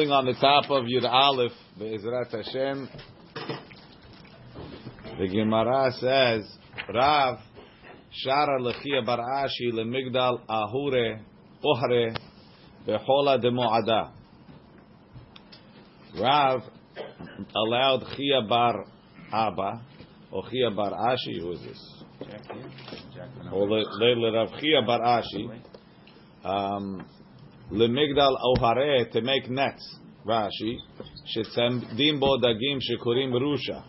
on the top of Yud Aleph, Be'ezrat Hashem, the Gemara says, Rav, Shara Lechia Bar Ashi Lemigdal Ahure Ohre Behola de Mo'ada. Rav allowed Chia Bar Abba, or Chia Bar Ashi, who is this? Or Leila Rav Chia Bar Ashi, um, למגדל אוהרה to make nets, רש"י, שצמדים בו דגים שקוראים רושה,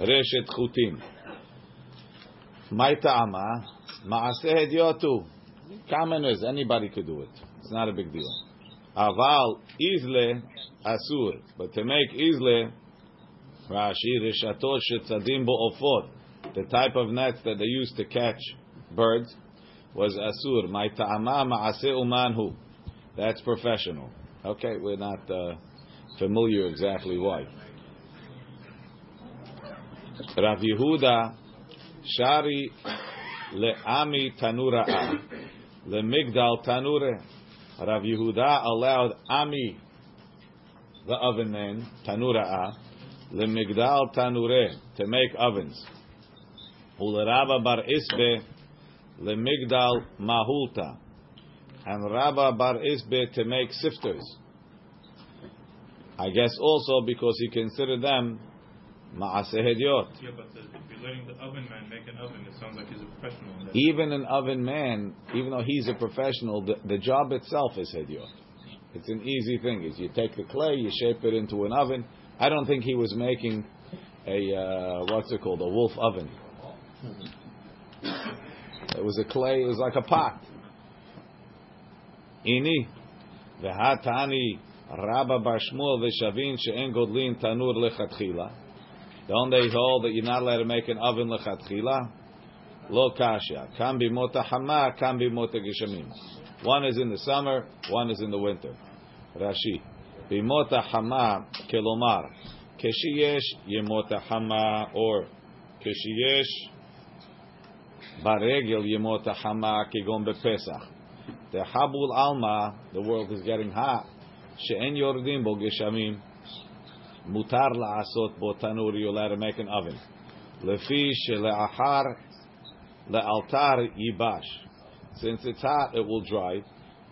רשת חוטים. מהי טעמה? מעשה הדיוט הוא. Common is, anybody could do it. It's not a big deal. אבל איזלה אסור. But to make איזלה, רש"י, רשתות שצדים בו עופות, the type of nets that they use to catch birds, was asur. My ta'ama ma'ase umanhu. That's professional. Okay, we're not uh, familiar exactly why. Rav Yehuda shari le'ami tanura'a le'migdal tanure. Rav Yehuda allowed ami, the oven man, tanura'a, le'migdal tanure, to make ovens. Uleraba bar isbe lemigdal mahulta, and Rabba bar Isbe to make sifters. I guess also because he considered them ma'aseh hediot. Yeah, but the, if you're letting the oven man make an oven, it sounds like he's a professional. in that. Even an oven man, even though he's a professional, the, the job itself is hediot. It's an easy thing. Is you take the clay, you shape it into an oven. I don't think he was making a uh, what's it called, a wolf oven. It was a clay. It was like a pot. Ini v'hatani Rabba Bar Shmuel v'shavin she'en godlin tanur lechatchila. Don't they hold that you're not allowed to make an oven lechatchila? Lo kasha. Kan bimota hama, kan bimota geshamim. One is in the summer, one is in the winter. Rashi. Bimota hama kelomar. Keshiyesh yemota hama or keshiyesh baregel yemota hama kegon bepesach. The habul alma, the world is getting hot. She'en yordim bo geshamim. Mutar la'asot bo tanur, you're to make an oven. Lefi she'le'achar le'altar yibash. Since it's hot, it will dry.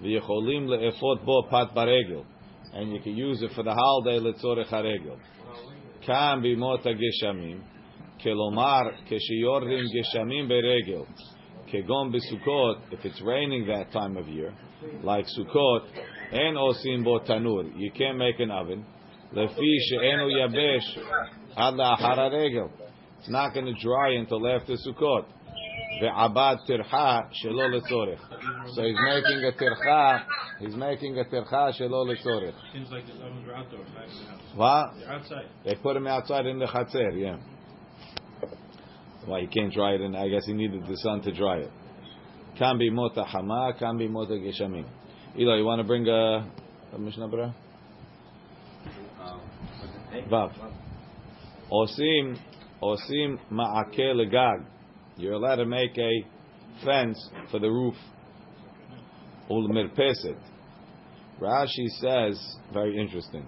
V'yecholim le'efot bo pat baregel. And you can use it for the holiday le'tzorech haregel. Kan bimota geshamim. Kelomar keshiyordim geshamim beregel. Kegon besukot, if it's raining that time of year, like Sukkot, en osim bo tanur, you can't make an oven. Lefi she'enu yabesh ad la'achar haregel. It's not going to dry until after Sukkot. Ve'abad tircha shelo letzorech. So he's making a tircha, he's making a tircha shelo letzorech. Seems like the ovens are outdoors, not in the house. What? They're outside. They put him outside in the chatzer, yeah. Why he can't dry it, and I guess he needed the sun to dry it. Can be mota hama, can be mota geshamim. Eli, you want to bring a, a Mishnah Berurah? Um, Vav. Osim, osim ma'ake legag. You're allowed to make a fence for the roof. Ul mirpeset. Rashi says, very interesting.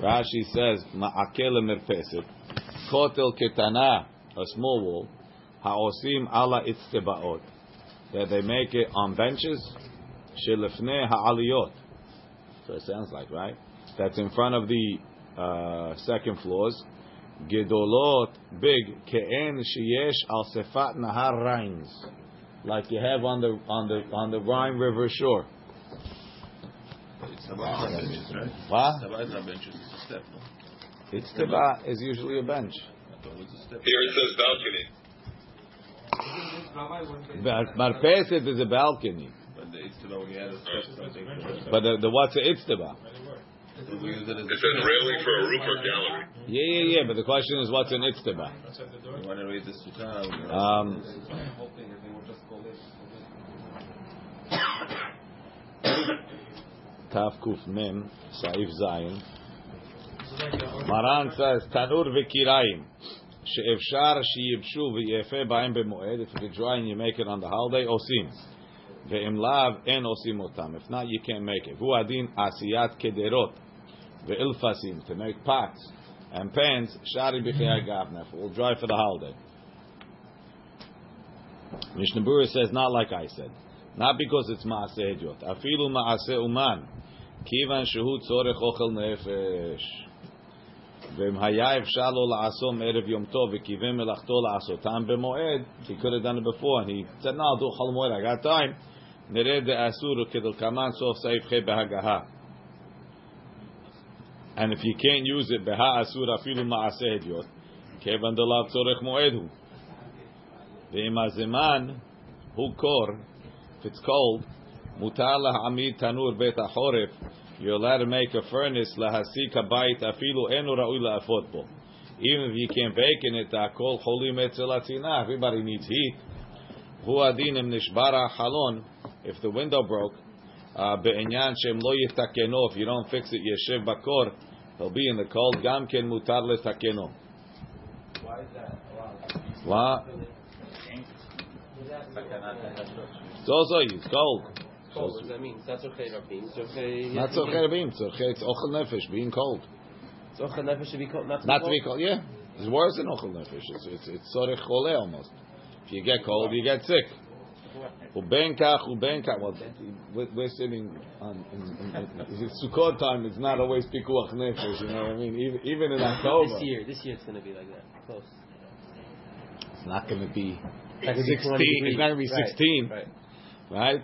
Rashi says, ma'akel mirpeset, kotel ketana, a small wall, ha'osim ala itztebaot, that they make it on benches, shelefne ha'aliyot. So it sounds like, right? That's in front of the uh, second floors. Gedolot, big, ke'en sheyesh al sefat nahar rains. like you have on the on the on the Rhine River shore. It's about benches, right? What? Is not benches, it's a step. No? It's teba is usually a bench. I thought it was a step. Here it says balcony. But Marpeset is a balcony. But the Itztaba, when you add a step, something. But the, the what's a itzteba? We use it says railing for a roof or gallery. Yeah, yeah, yeah. But the question is, what's an? You want to read the Sukkah? Um, Tav Kuf Mem Saif Zayin. Maran says Tanur v'kirayim she'efshar sheyibshu v'yefe b'ayim b'moed. If it's dry and you make it on the holiday, osim. Lav en osim otam. If not, you can't make it. Hu adin asiyat kederot ve'ilfasim to make pots and pans. Shari b'chei gavnef. We'll dry for the holiday. Mishnah Berurah says not like I said, not because it's maaseh hediot. Afilu maaseh uman, kivan shehu tzorech ochel nefesh. ואם היה אפשר לו לעשום ערב יום טוב וכיוון מלאכתו לעשותם במועד, he could have done it before, and he said, no, I'll do חול מועד, I got time. נראה דאסור כדלקמן סוף סעיף ח' בהגהה. And if you can't use it, בהא אסור אפילו מעשה הדיוט, כיוון דלאו צורך מועד הוא. ואם הזמן הוא קור, if it's cold, מותר להעמיד תנור בית החורף, you're allowed to make a furnace lahasik habayit afilu enu ra'ui la'afot bo. Even if you can't bake in it, I call holy etzelatina. Everybody needs heat. Hu adinim nishbara halon. If the window broke, uh, be'enyan shem lo yitakeno. If you don't fix it, yeshiv bakor. He'll be in the cold. Gam ken mutar letakeno. Why is that? Why? It's also cold. Cold, what does that mean? It's not tzorchei rabim. Tzorchei. Not tzorchei rabim, tzorchei, it's ochel nefesh, being cold. Tzorchei nefesh should be cold, not to Not be to be cold. yeah. It's worse than ochel nefesh. It's, it's, it's tzorech chole almost. If you get cold, you get sick. Uben kach, uben kach. Well, we're, sitting on, in, in, in, it's Sukkot time, it's not always pikuach nefesh, you know what I mean? Even, even in October. This year, this year it's going to be like that. Close. It's not going to be It's not gonna be 16. It's not going to be 16, Right. right?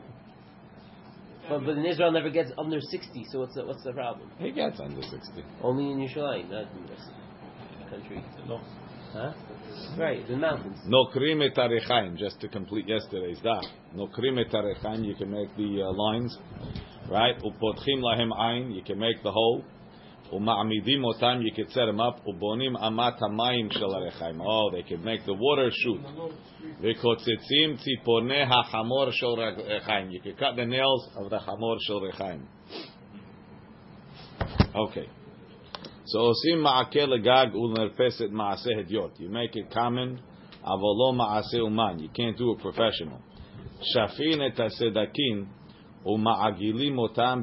But, but in Israel never gets under 60, so what's the, what's the problem? He gets under 60. Only in Yerushalayim, not in the rest of the country. Huh? Right, the mountains. Nokrim et arechaim, just to complete yesterday's daf. Nokrim et arechaim, you can make the uh, lines, right? Upotchim lahem ayin, you can make the hole. Can set them up. Ubonim amat hamayim shel arechaim. Oh, they can make the water shoot. Vekotzitzim tzipornei hachamor shel rechaim. You can cut the nails of the chamor shel rechaim. Okay. So osim ma'akeh legag ulmerpeset ma'aseh hediot. You make it common, avolo ma'aseh uman. You can't do it professional. Shafin et hasedakin uma'agilim otam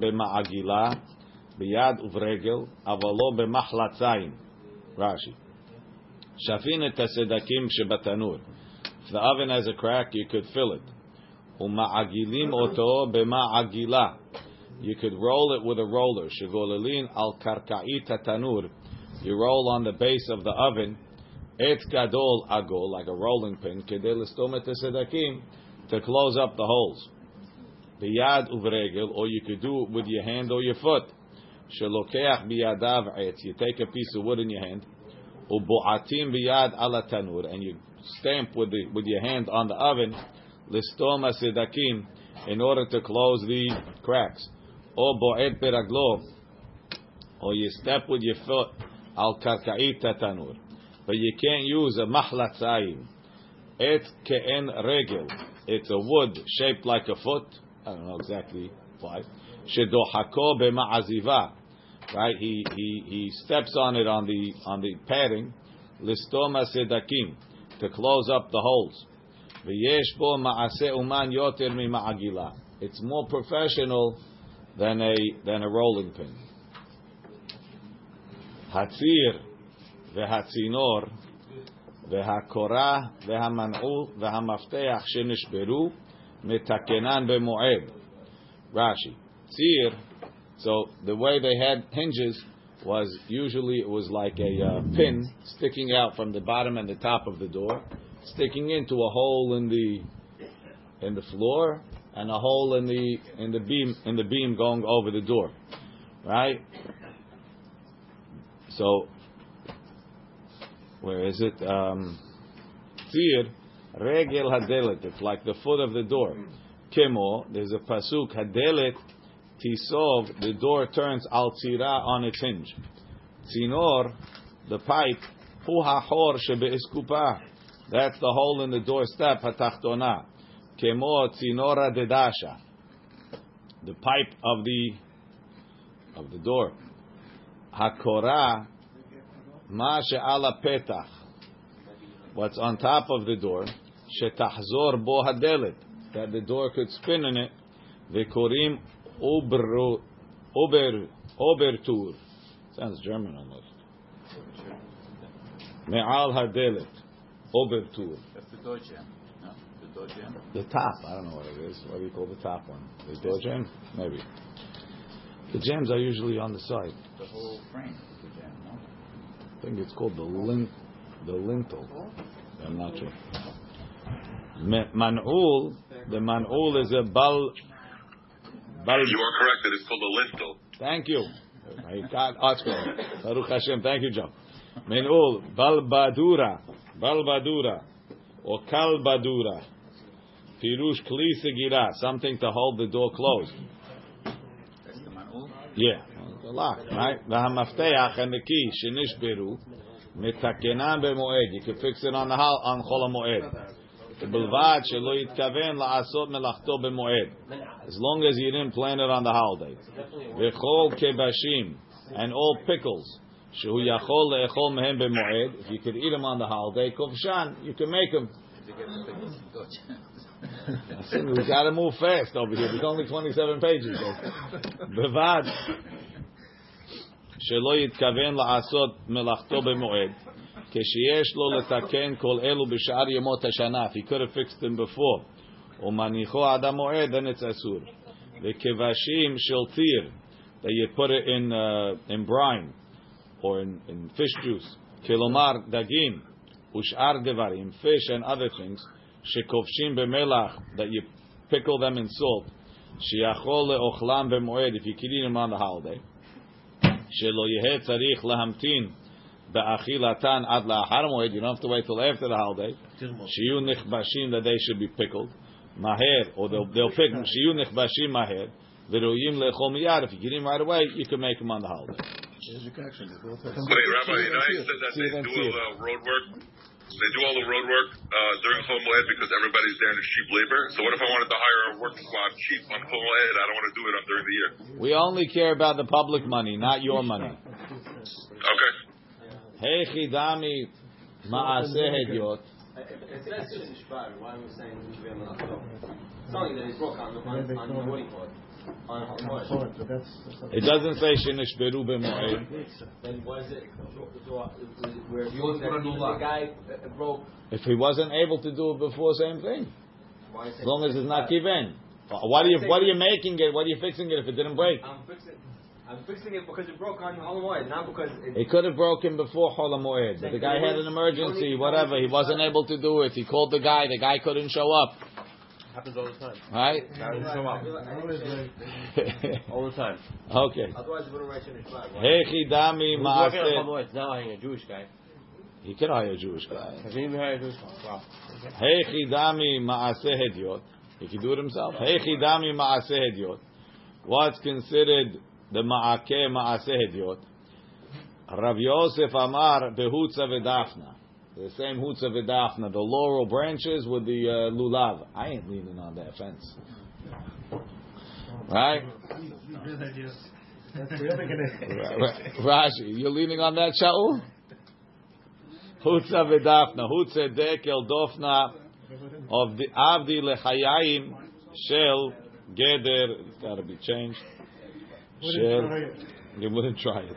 b'ma'agila biyad uvregel avolo b'machlatzayim. Rashi. Shafin et hasedakim shebatanur. If the oven has a crack, you could fill it. Uma'agilim oto b'ma'agila. You could roll it with a roller. Shigolelin al karka'it tanur. You roll on the base of the oven. Et gadol agol, like a rolling pin. Kedel istomet sedakim to close up the holes. Biyad uvregel, or you could do it with your hand or your foot. Shelokeach biyadav et. You take a piece of wood in your hand. Ubu'atim biyad ala tanur, and you stamp with the with your hand on the oven. Listoma sedakim, in order to close the cracks or bo'ed peraglo, or you step with your foot al karka'it tanur. But you can't use a mahlatzayim. Et ke'en regel. It's a wood shaped like a foot. I don't know exactly why. Shedohako b'ma'aziva. Right? He, he, he steps on it on the, on the padding. Listoma sedakim. To close up the holes. V'yesh bo ma'aseh uman yoter mima'agila. It's more professional than a than a rolling pin. Hatzir vehatzinor vehakora vehamanu vehamafteach shenishberu metakenan bemoed. Rashi. Tzir. So the way they had hinges was usually it was like a uh, pin sticking out from the bottom and the top of the door, sticking into a hole in the in the floor and a hole in the in the beam in the beam going over the door, right? So where is it? Um, regel hadelet. It's like the foot of the door. Kimo. There's a pasuk hadelet tisov. The door turns al tzira on its hinge. Tzinor, the pipe. Hu hachor shebeiskupa. That's the hole in the doorstep hatachtona. Kemo tzinora dedasha, the pipe of the of the door. Hakora ma she'ala petach, what's on top of the door. Shetachzor bo that the door could spin in it. Vekorim ober ober obertur. Sounds German almost. Me'al hadelet obertur. That's the door jam. No, the. The top, I don't know what it is. What do you call the top one? The door jam? Maybe. The jams are usually on the side. The whole frame is the jam. No. I think it's called the lin, the lintel. I'm not sure. Man'ul, the man'ul is a bal, very you are correct. It is called a lintel. Thank you. Oscar. Baruch Hashem. Thank you, Joe. Menul, Balbadura, Balbadura, or Kalbadura. Pirush Kli Segira, something to hold the door closed. Yeah, the lock, right? V'hamafteach and the key shenishberu metakenam bemoed. You can fix it on the on cholam Moed ובלבד שלא יתכוון לעשות מלאכתו במועד. As long as you didn't plan it on the holiday. וכל כבשים and all pickles שהוא יכול לאכול מהם במועד. If you could eat them on the holiday, כובשן, you can make them. To get the pickles and door jam. Listen, we got to move fast over here. There's only 27 pages. בבד שלא יתכוון לעשות מלאכתו במועד, כשיש לו לתקן כל אלו בשאר ימות השנה, if he could have fixed them before, ומניחו עד המועד, then it's אסור. וכבשים של טיר, that you put it in, uh, in brine, or in, in fish juice, כלומר דגים ושאר דברים, fish and other things, שכובשים במלח, that you pickle them in salt, שיכול לאוכלם במועד, if you can eat them on the holiday, שלא יהא צריך להמתין Be'achilatan ad la'achar moed. You don't have to wait till after the holiday. Shiyu nichbashim, that they should be pickled. Maher, or they'll, they'll pick shiyu nichbashim maher. V'royim lechol miyad. If you get him right away, you can make him on the holiday. Wait, Rabbi, you know I said that they do all the road work? They do all the road work uh, during because everybody's there in cheap labor. So what if I wanted to hire a work squad cheap on Chomoed? I don't want to do it on during the year. We only care about the public money, not your money. Okay. Hechi dami hediot. It says why are we saying on the on the. It doesn't say shenishberu b'moed. Then was it where the guy broke? If he wasn't able to do it before, same thing. As long as it's not given. Why you are you making it? What are you fixing it if it didn't break? I'm fixing. I'm fixing it because it broke on Holocaust, not because it. It could have broken before Chol but the guy had an emergency, whatever. He wasn't able to do it. He called the guy. The guy couldn't show up. happens all the time. Right? All the time. okay. Otherwise, it wouldn't write Shishbar. Hechi dami Who's working on maaseh. Holocaust now? Hiring a Jewish guy. He could hire a Jewish guy. Has he even hired a Jewish guy? Wow. Hechi dami maaseh hediot. He could do it himself. Hechi dami maaseh hediot. What's considered the maakeh maaseh hediot? Rav Yosef Amar behutza v'dafna. The same hutza v'dafna, the laurel branches with the uh, lulav. I ain't leaning on that fence. Right? Rashi, you're leaning on that Shaul? Hutza v'dafna, hutza dekel dofna of the avdi lechayayim shel geder. It's got to be changed. Shel. You wouldn't try it.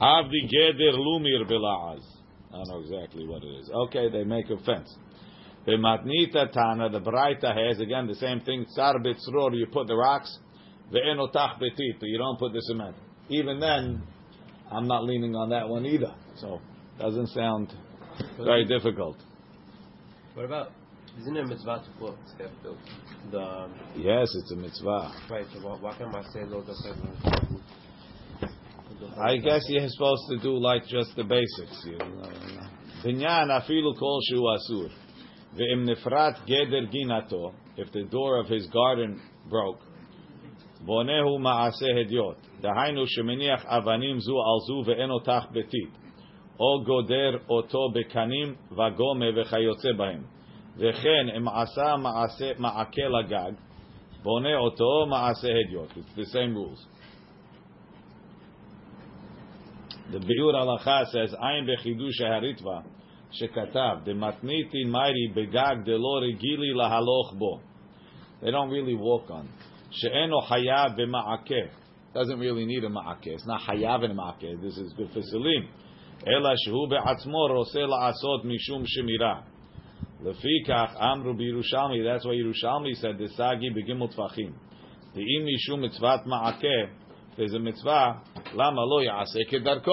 Avdi geder lumir bila'az. I don't know exactly what it is. Okay, they make a fence. B'matnita tana, the Braita has again the same thing. Tsar bitzror, you put the rocks. Ve'enotach betit, but you don't put the cement. Even then, I'm not leaning on that one either. So doesn't sound very difficult. What about? Isn't it a mitzvah to put step built? The um, Yes, it's a mitzvah. right. So why, why can't I say lo I guess you're supposed to do like just the basics. You know. Binyan afilu kol shu asur. Ve'im nifrat geder ginato. If the door of his garden broke. Bonehu ma'aseh hediot. Dahainu shemeniach avanim zu al zu ve'en otach betit. או גודר אותו בקנים וגומה וכיוצא בהם. וכן אם עשה מעשה, מעקה לגג, בונה אותו מעשה הדיוט. It's the same rules. The Biur Halacha says, Ayin bechidush haritva, שכתב, דמתניתין מיירי בגג דלא רגילי להלוך בו. They don't really walk on. שאינו חייב במעקה. Doesn't really need a מעקה. It's not חייב in a מעקה. This is good for סלים. אלא שהוא בעצמו רוצה לעשות משום שמירה. לפיכך אמרו בירושלמי, that's why ירושלמי said, דסגי בגימל טפחים. דאם משום מצוות מעקה, there's a mitzvah, למה לא יעשה כדרכו?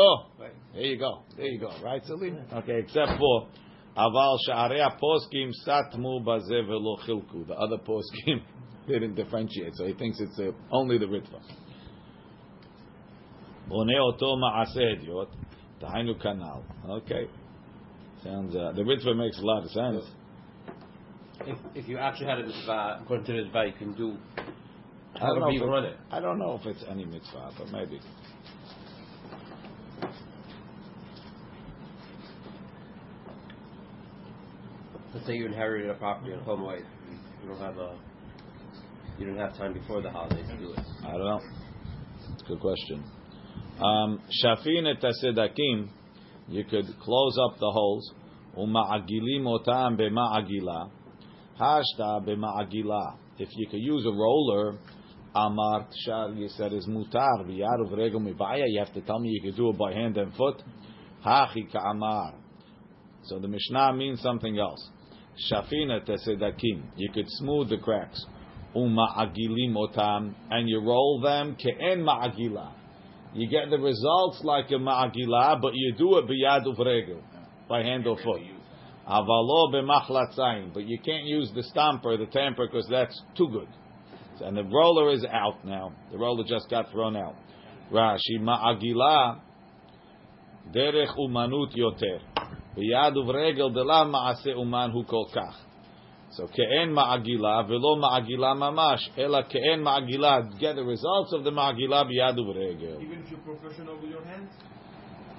There you go, there you go, right, Salim? Okay, except for, אבל שערי הפוסקים סתמו בזה ולא חילקו. The other poskim didn't differentiate, so he thinks it's uh, only the ritva. בונה אותו מעשה הדיוט, דהיינו כנ"ל. Okay. Sounds, uh, the ritva makes a lot of sense. If, if you actually had a mitzvah, according to the mitzvah, you can do I don't, know however if you it- run it. I don't know if it's any mitzvah, but maybe. Let's say you inherited a property on home white. You don't have a. You don't have time before the holidays to do it. I don't know. Good question. Um, Shafin et hasedakim, you could close up the holes. Uma'agilim otam b'ma'agila. Hashta b'ma'agila. If you could use a roller, amart shar, you said is mutar, v'yaruv regel mibaya, you have to tell me you could do it by hand and foot. Hachi ka'amar. So the Mishnah means something else. Shafina tesedakim. You could smooth the cracks. Uma'agilim otam. And you roll them ke'en ma'agila. You get the results like a ma'agila, but you do it biyad uvregel. By hand or foot. Avalo b'machlatzayin. But you can't use the stamper, the tamper, because that's too good. And the roller is out now. The roller just got thrown out. Rashi ma'agila derech umanut yoter. ביד וברגל דלה מעשה אומן הוא כל כך. So כאין מעגילה ולא מעגילה ממש, אלא כאין מעגילה, get the results of the מעגילה ביד וברגל. Even if you're professional with your hands?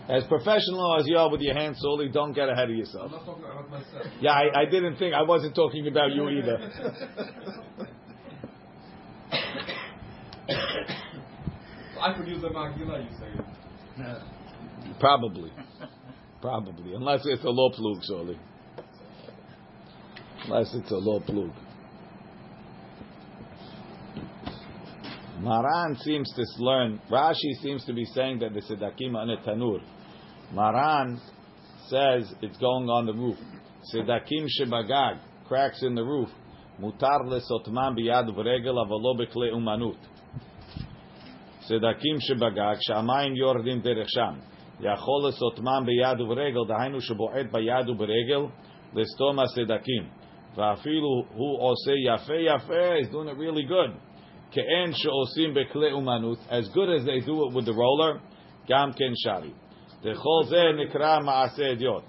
As professional as you are with your hands solely, don't get ahead of yourself. I'm not talking about myself. Yeah, I, I didn't think, I wasn't talking about you either. I could use a magila, you say. Probably. Probably. Unless it's a low plug, solely. Unless it's a low plug. Maran seems to learn, Rashi seems to be saying that the Sedakim on a tanur. Maran says it's going on the roof. Sedakim shebagag, cracks in the roof. Mutar lesotman biyad vregel avalo bekle umanut. סדקים שבגג, שהמים יורדים דרך שם. יכול לסותמם ביד וברגל, דהיינו שבועט ביד וברגל, לסתום הסדקים. ואפילו הוא עושה יפה יפה, he's doing it really good. כאין שעושים בכלי אומנות, as good as they do it with the roller, גם כן שרי. דכל זה נקרא מעשה אדיוט,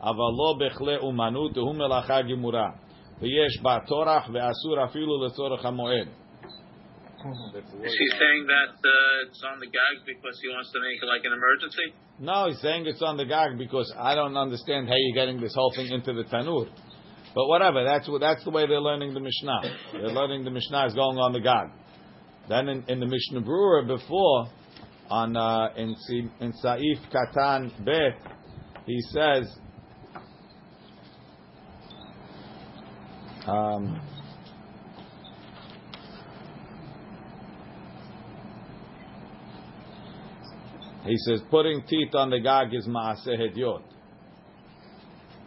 אבל לא בכלי אומנות, הוא מלאכה גמורה, ויש בה טורח ואסור אפילו לצורך המועד. Is he saying that uh, it's on the gag because he wants to make it like an emergency? No, he's saying it's on the gag because I don't understand how you're getting this whole thing into the tanur. But whatever, that's what, that's the way they're learning the Mishnah. They're learning the Mishnah is going on the gag. Then in, in the Mishnah Berurah before, on uh, in in Saif Katan Bet, he says. Um, He says putting teeth on the gag is maaseh hediot.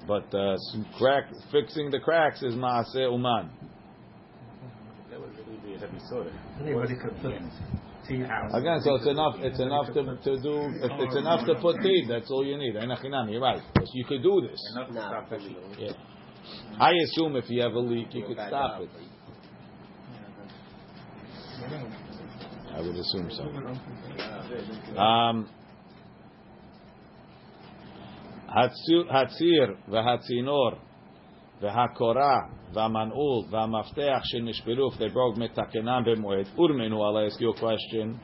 But uh, crack, fixing the cracks is maaseh uman. That would really be a heavy soda. Anybody could put teeth. Again, so it's enough. It's enough to, to do. It's enough to put teed. That's all you need. You're right. You could do this. Yeah. I assume if you have a leak, you could stop it. I would assume so. Um, Hatzir v'hatzinor v'hakora והמנעול והמפתח שנשברו, if they broke מתקנם במועד, urmenu, I'll ask you a question,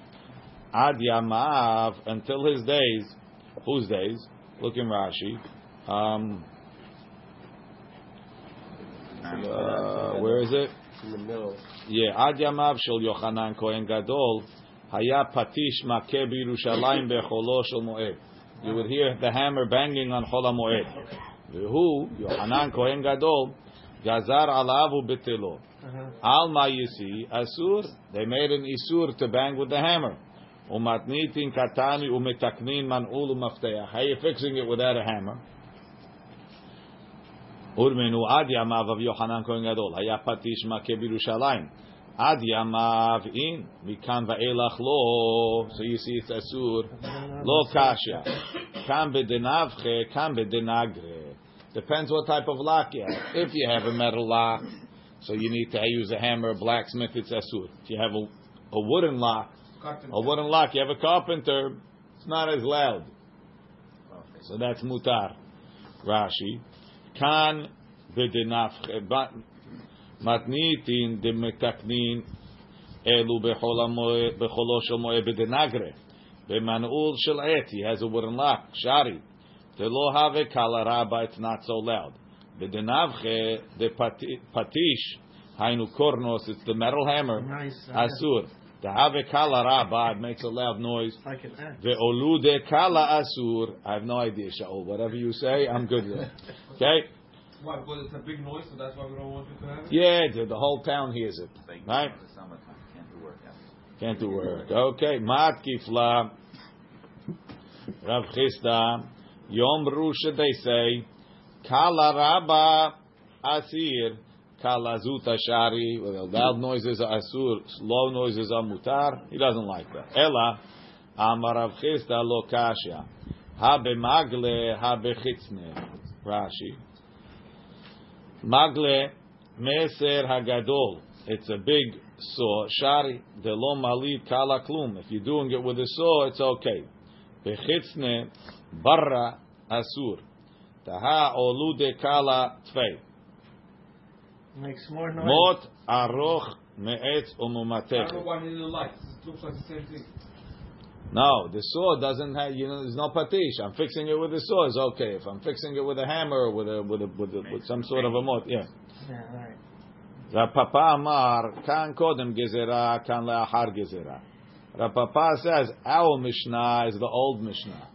עד ימיו, until his days, whose days? Look in Rashi. Um, uh, where is it? in the middle. Yeah, עד ימיו של יוחנן כהן גדול, היה פטיש מכה בירושלים בחולו של מועד. You would hear the hammer banging on חול המועד. V'hu Yohanan Kohen Gadol Gazar alavu betilo. Uh-huh. Alma yisi asur. They made an isur to bang with the hammer. Umatnitin katani umetaknin man'ul umafteach. How are you fixing it without a hammer? Urmenu ad yamav of Yohanan Kohen Gadol. Haya patish makeh birushalayim. Ad yamav in mikan va'elach lo. So you see it's asur. Lo kasha. Kam bedenavche, kam bedenagre. Depends what type of lock you have. If you have a metal lock, so you need to use a hammer, a blacksmith, it's asur. If you have a, a wooden lock, a wooden lock, you have a carpenter, it's not as loud. So that's mutar. Rashi. Kan bedenavche. מתניתין דמתקנין אלו בחולו של מועד בדנגרה. במנעול של עת, he has a wooden lock, The lo have kala it's not so loud. The denavche, the patish, hainu kornos, it's the metal hammer. Nice. Asur. The have kalaraba it makes a loud noise. Like an axe. The olude kala asur. I have no idea, Shaul. Whatever you say, I'm good with. Okay? Why? Because it's a big noise, so that's why we don't want you to have it? Yeah, the, the whole town hears it. Right? Can't do work. Okay. Matkifla. Rav Chisda. Yom Rusha, they say, Kala Rabba Asir, Kala Zuta Shari. Loud noises are Asur, slow noises are Mutar. He doesn't like that. Ella, Amar Rav Chisda lo kasha. Habe magle, habe chitzne. Rashi. Magle, Meser Hagadol. It's a big saw. Shari, de lo malid kala klum. If you're doing it with a saw, it's okay. Bechitzne barra asur. Taha olude kala tfei. Makes more noise. Mot aroch me'etz I don't know umumatech. why they need the lights. It looks like the same thing. No, the saw doesn't have. You know, there's no patish. I'm fixing it with a saw. It's okay. If I'm fixing it with a hammer or with a with a with, a, with some sort of a mot, yeah. Yeah, right. Rav Papa Amar, kan kodem gezerah, kan le'achar gezerah. Rav Papa says, our Mishnah is the old Mishnah.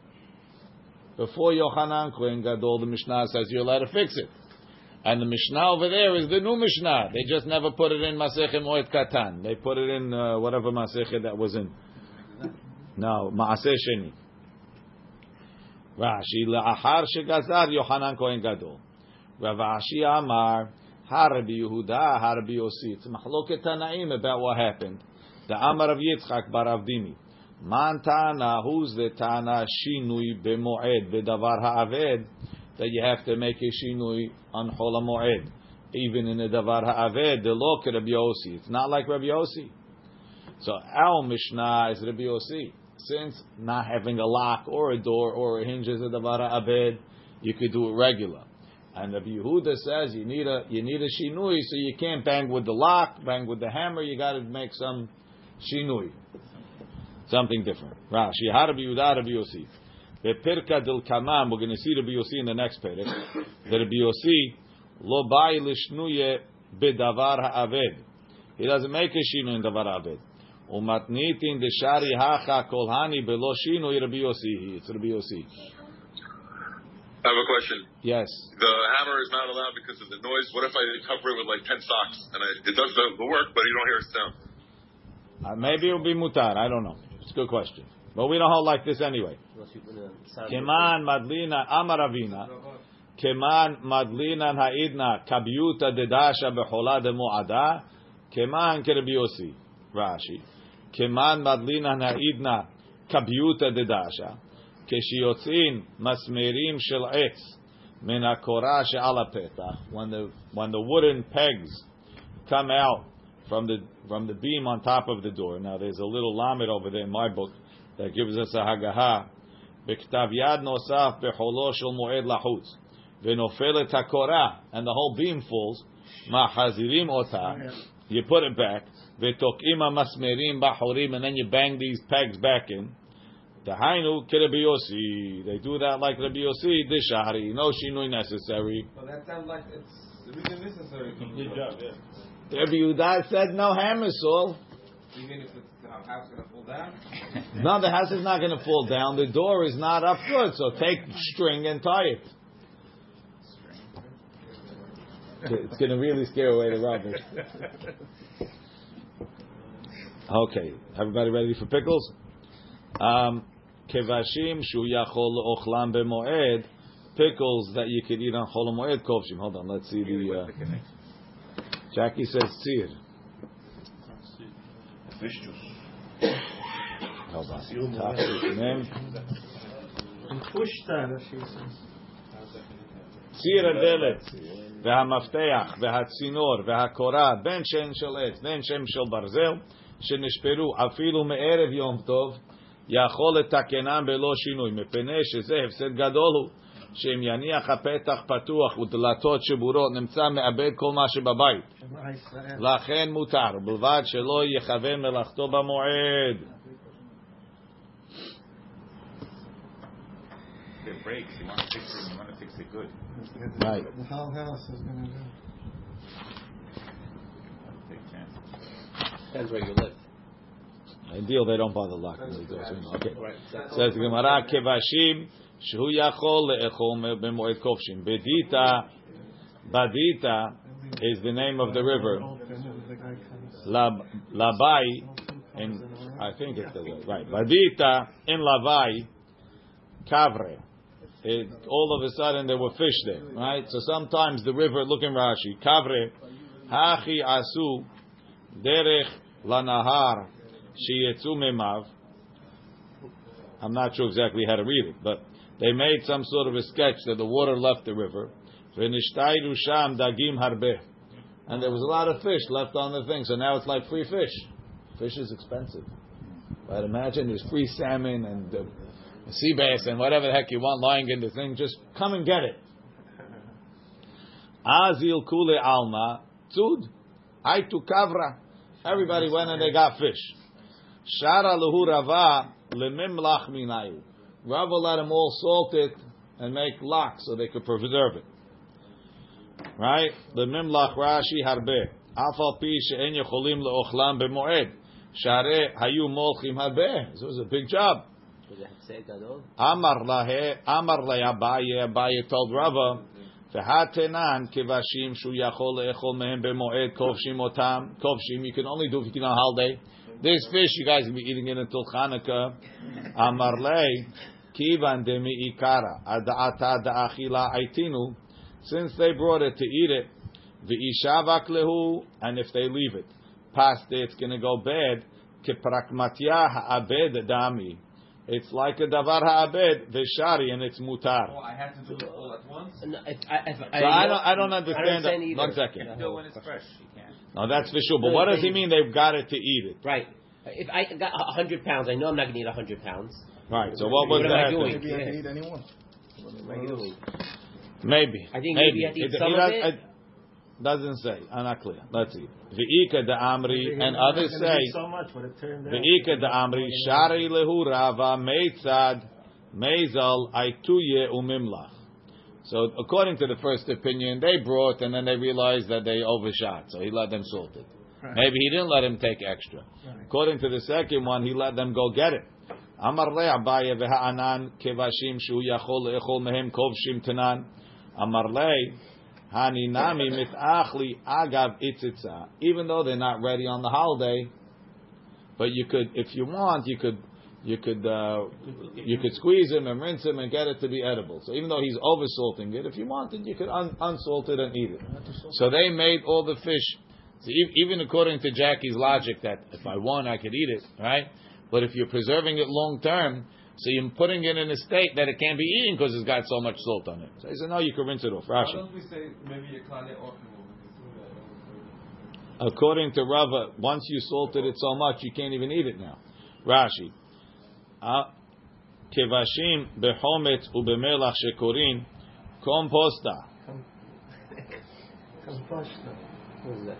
Before Yochanan Kohen Gadol, the Mishnah says you're allowed to fix it. And the Mishnah over there is the new Mishnah. They just never put it in Masechet Moed Katan. They put it in uh, whatever Masechet that was in. No, Maaser Sheni. Rashi, le'achar shegazar Yochanan Kohen Gadol. Rav Ashi Amar, Harbi Yehuda, Harabi Yossi. It's machloket Tanaim about what happened. The Amar of Yitzchak bar Avdimi. Man Tana, who's the Tana Shinui b'moed b'davar ha'aved that you have to make a Shinui on Chol moed Even in the Davar ha'aved, the look at Rabbi Yossi. It's not like Rabbi Yossi. So our Mishnah is Rabbi Yossi. Since not having a lock or a door or a hinge is a Davar ha'aved, you could do it regular. And Rabbi Yehuda says you need a you need a shinui, so you can't bang with the lock, bang with the hammer. You got to make some shinui, something different. Rashi, how Rabbi Yehuda, Rabbi Yossi. Bepirka del Kamam, we're going to see Rabbi Yossi in the next page. The Rabbi Yossi lo bai lishnuye bedavar ha'aved. He doesn't make a shinui in davar ha'aved. Umatnitin de shari hacha kolhani belo shinui Rabbi Yossi. It's Rabbi Yossi. I have a question. Yes. The hammer is not allowed because of the noise. What if I cover it with like 10 socks and I, it does the, the work, but you don't hear a sound? Uh, maybe it'll be mutar. I don't know. It's a good question. But we don't hold like this anyway. Keman madlina amaravina. Keman madlina ha'idna kabiuta dedasha bechola de mu'ada. Keman kerebiosi. Rashi. Keman madlina ha'idna kabiuta dedasha. כשיוצאים מסמרים של עץ מן הקורה שעל הפתח, when the, when the wooden pegs come out from the, from the beam on top of the door. Now there's a little lamed over there in my book that gives us a hagaha. בכתב יד נוסף בחולו של מועד לחוץ, ונופלת הקורה, and the whole beam falls, מחזירים אותה, you put it back, ותוקעים המסמרים בחורים, and then you bang these pegs back in. Dahainu Rabbi Yossi. They do that like Rabbi Yossi. Dishari. No shinui necessary. So that sounds like it's really necessary. to do Good it. job, yeah. Rabbi Yudah said no hammer, Saul. Even if the house is gonna fall down. No, the house is not going to fall down. The door is not up good, so take string and tie it. It's going to really scare away the robbers. Okay, everybody ready for pickles? Um, Kevashim shu yachol ochlam b'moed. Pickles that you could eat on chol moed kovshim. Hold on, let's see the. Uh, Jackie says tzir. Fish juice. Hold on. Tafsir mem. And pushta, she says. ציר הדלת והמפתח והצינור והקורה בין שן של עץ בין שם של ברזל שנשברו אפילו מערב יום טוב יכול לתקנם בלא שינוי מפני שזה הפסד גדול הוא שאם יניח הפתח פתוח ודלתות שבורות נמצא מאבד כל מה שבבית. לכן מותר ובלבד שלא יכוון מלאכתו במועד If it breaks, you want to fix it, you want to fix it good. Right. The whole house is gonna do. Big chance. Depends where you live. ideal they don't bother locking the doors okay Right. Says the Gemara, Kevashim, Shu Yachol Le'echol B'moed Kovshim. Bedita, Badita is the name of the river. Labai, in, I think it's the right. Badita in Lavai, Kavre. It, all of a sudden there were fish there, right? So sometimes the river, look in Rashi, Kavre, Hachi Asu, Derech Lanahar, Shiyetzu Memav. I'm not sure exactly how to read it, but they made some sort of a sketch that the water left the river. Dagim. And there was a lot of fish left on the thing, so now it's like free fish. Fish is expensive. But imagine there's free salmon and uh, sea bass and whatever the heck you want lying in the thing. Just come and get it. Azil kule alma tzud. Aitu kavra. Everybody went and they got fish. Shara lehu rava lemimlach minayu. Rava let them all salt it and make lach so they could preserve it. Right? Lemimlach Rashi harbe. Afal pi she'en yecholim leochlam b'moed. Share hayu molchim harbe. This was a big job. Was it Hafseh Gadol? Amar lahe, Amar le Abaye, Abaye told Rava, V'hatenan kivashim shu yachol le'echol mehem b'moed kovshim otam. Kovshim, you can only do if you can on holiday. This fish, you guys will be eating it until Chanukah. Amar le, kivan demi ikara, ada'ata da'achila aitinu. Since they brought it to eat it, v'ishavak lehu, and if they leave it, past it, it's going to go bad. Keprakmatya ha'abed dami. It's like a davar ha'abed, v'shari, and it's mutar. Oh, I have to do it all at once? No, if, I, if, So I don't, I don't understand. I don't that. understand either. second. Still, when it's fresh, you can't. No, that's for sure. But what does he mean? They've got it to eat it, Right. If I got a hundred pounds, I know I'm not gonna eat a hundred pounds. Right? So what was What am I that? doing? Maybe I Yeah. can eat any one. What am I doing? Maybe. I think maybe you have eat It- some of does- it. Doesn't say. I'm not clear. Let's see. V'ika da amri, and others It's gonna be say. so much what it turned out. V'ika da amri, shari lehu rava meitzad meizal aituye umimlach. So according to the first opinion, they brought and then they realized that they overshot, so he let them salt it. Right. Maybe he didn't let him take extra. Right. According to the second one, he let them go get it. Amar le Abaye v'ha'anan kevashim shu yachol le'echol mehem kovshim tanan. Amar le haninami mitachli agav itzitza. Even though they're not ready on the holiday, but you could, if you want, you could, you could, uh, you could squeeze him and rinse him and get it to be edible. So even though he's over salting it, if you wanted, you could un- unsalt it and eat it. So they made all the fish. So even according to Jackie's logic, that if I want, I could eat it, right? But if you're preserving it long term, so you're putting it in a state that it can't be eaten because it's got so much salt on it. So he said, no, you can rinse it off. Why Rashi. don't we say maybe a klale or we According to Rava, once you salted it so much, you can't even eat it now. Rashi. Ah, Kevashim behometz ubemelach shekorin komposta. Composta. What is that?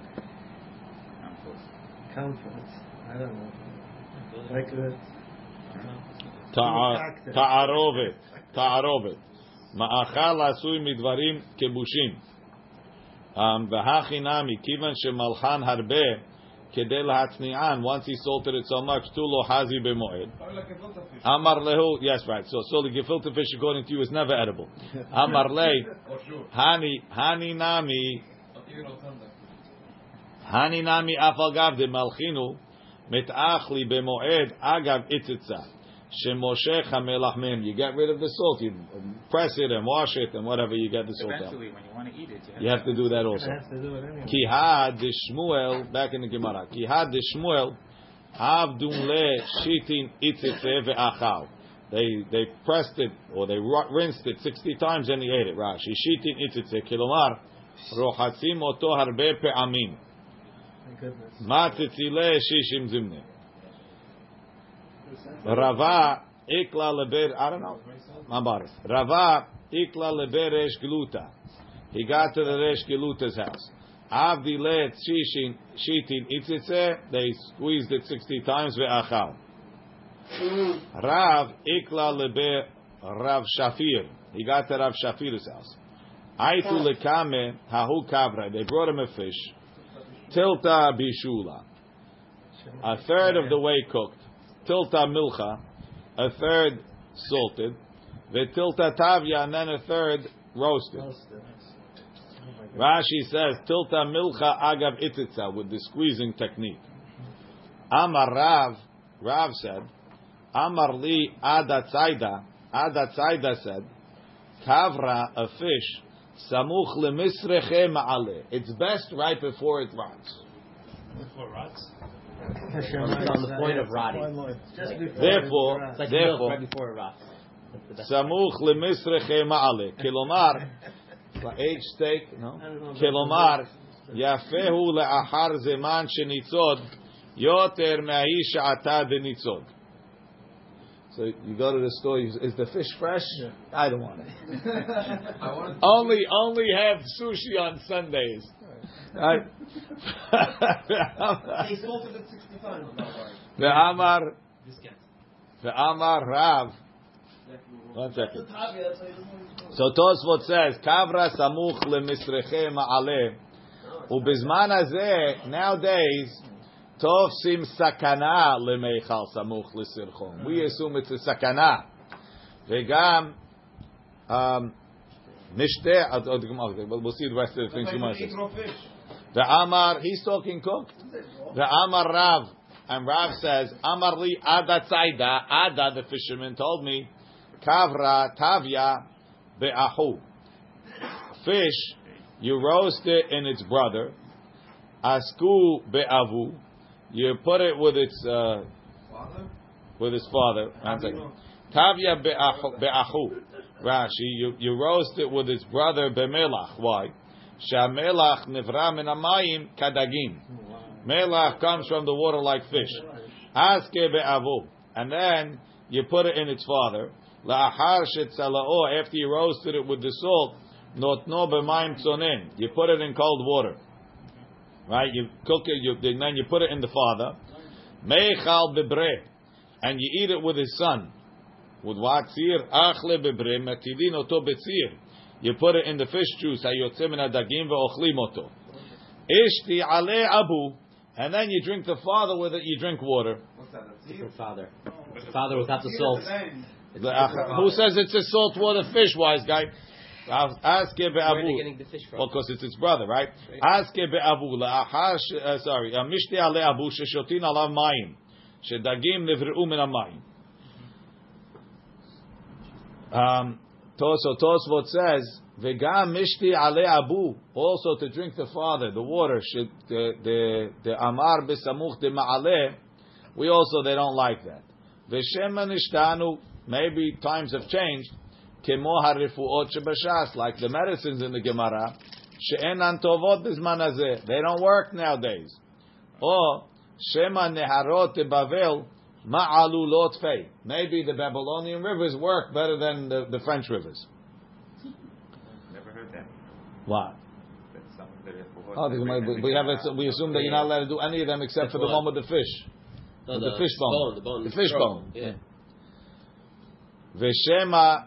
Compost. I don't know. Like that. Ta'arovet. Ta'arovet. Ma'achal asui midvarim kebushim. Um, V'hachinami, kivan shemalchan harbe, kedei lahatzni'an, once he salted it so much, tu lo hazi b'moed. Probably like a gefilte fish. Amar lehu, yes, right. So, so the gefilte fish, according to you, is never edible. Amar le, Or sure. hani, hani nami, Haninami afal gav de malchinu mitachli b'moed agav itzitza shemoshech hamelach mem. You get rid of the salt. You press it and wash it and whatever. You get the salt out. Eventually, when you want to eat it, You have to do that also. I have to do it anyway. Ki had de Shmuel back in the Gemara. Ki had de Shmuel avdun le shitin itzitze ve'achal. They they pressed it or they rinsed it sixty times and he ate it. Rashi shitin itzitze kilomar rochatzim oto harbe pe'amim. My goodness. Matzitzile shishim zimne. Rava ikla leber. I don't know. Mabaris. Rava ikla leber resh gluta. He got to the resh gluta's house. Avdi let shishin shitin itzitze. They squeezed it sixty times ve'achal. Rav ikla leber Rav Shafir. He got to Rav Shafir's house. Aitu lekame hahu kavra. They brought him a fish. Tilta bishula. A third of the way cooked. Tilta milcha. A third salted. tilta tavya, and then a third roasted. Rashi says tilta milcha agav ititza with the squeezing technique. Amar Rav, Rav said, Amar li adatzaida, adatzaida said, kavra a fish, samuch lemisreche ma'ale. It's best right before it rots. Before rots? Hashem It's on the said, point of it's rotting. one line. Just before Therefore, it's It's like Therefore- milk right before it rots. That's the best. Samuch lemisreche ma'ale. Kilomar, aged steak, no? I don't know about Kilomar, the- יפהו לאחר זמן שניצוד יותר מהאיש שעתה דניצוד. So you go to the store. You, is the fish fresh? Yeah. I don't want it. only only have sushi on Sundays. Right. he sold it at sixty-five. The Amar. The Amar Rav. One second. So Tosfot says, "Kavra samuch lemisrechem ale." Ubizman hazeh. Nowadays, Tofsim sakana lemeichal samuch lisirchom. We assume it's a sakana. Vegam um, nishte. We'll see the rest of the things you mentioned. The Amar, he's talking cooked. The Amar Rav, and Rav says, Amar li ada tzayda. Ada, the fisherman, told me, kavra tavya be'ahu. Fish, you roast it in its brother. Asku be'avu you put it with its uh, with its father. Tavya be'ahu. Rashi, you, you roast it with its brother bemelach. Why? Shamelach nivra min amayim kadagim. Melach comes from the water like fish. Aske be'avu. And then you put it in its father. La'achar shetzala'o, after you roasted it with the salt, notno b'mayim tzonin. You put it in cold water. Right? You cook it, you, and then you put it in the father. Meichal bebre. And you eat it with his son. With what? Tzir achle bebre, metidin oto betzir. You put it in the fish juice, hayotze min adagim ve'ochlim oto. Ishti ale abu. And then you drink the father with it, you drink water. Different father. Father without the salt. Uh, who says it's a saltwater fish, wise guy? Ask Where are they getting the fish from? Well, because it's his brother, right? Ask Abu. La'achar, sorry, uh, mishti ale abu sheshotin alav mayim. Shedagim nivreu min hamayim. Um, Toso Tosfot says, "Vegam mishti ale abu." Also to drink the father, the water. Should the the the amar besamuch de ma'ale. We also they don't like that. Nishtanu. Maybe times have changed. Kemo harifuot shebashas, like the medicines in the Gemara. She'enan tovot bizman hazeh. They don't work nowadays. Or shema neharot de Bavel ma'alu lot fei. Maybe the Babylonian rivers work better than the, the French rivers. Never heard that. What? That's something that is- Oh, we, we have it, we assume that you're not allowed to do any of them except for the one with the fish. No, the fish bone. The bone. The fish throat. bone. Yeah. V'shema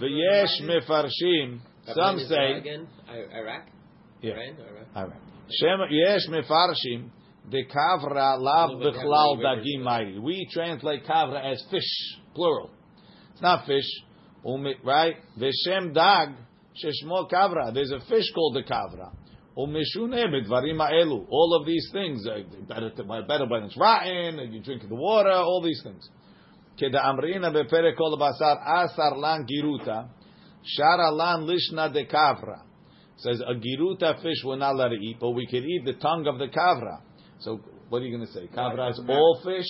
V'yesh mefarshim. Some say again, Iraq. Yeah, Iran, Iraq. Shem yesh mefarshim. The kavra lav bichlal dagim mighty. We translate kavra as fish, plural. It's not fish, right? V'shem dag sheshmo kavra. There's a fish called the kavra. All of these things, uh, better, better when it's rotten, you drink the water, all these things. כדאמרינא בפרק כל הבשר אסר לן גירותה, שרה לן לישנא דקברה. Says a giruta fish we're not allowed to eat, but we could eat the tongue of the kavra. So what are you going to say? Kavra is all fish?